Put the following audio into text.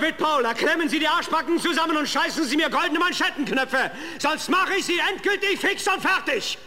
David Paula, klemmen Sie die Arschbacken zusammen und scheißen Sie mir goldene Manschettenknöpfe. Sonst mache ich Sie endgültig fix und fertig.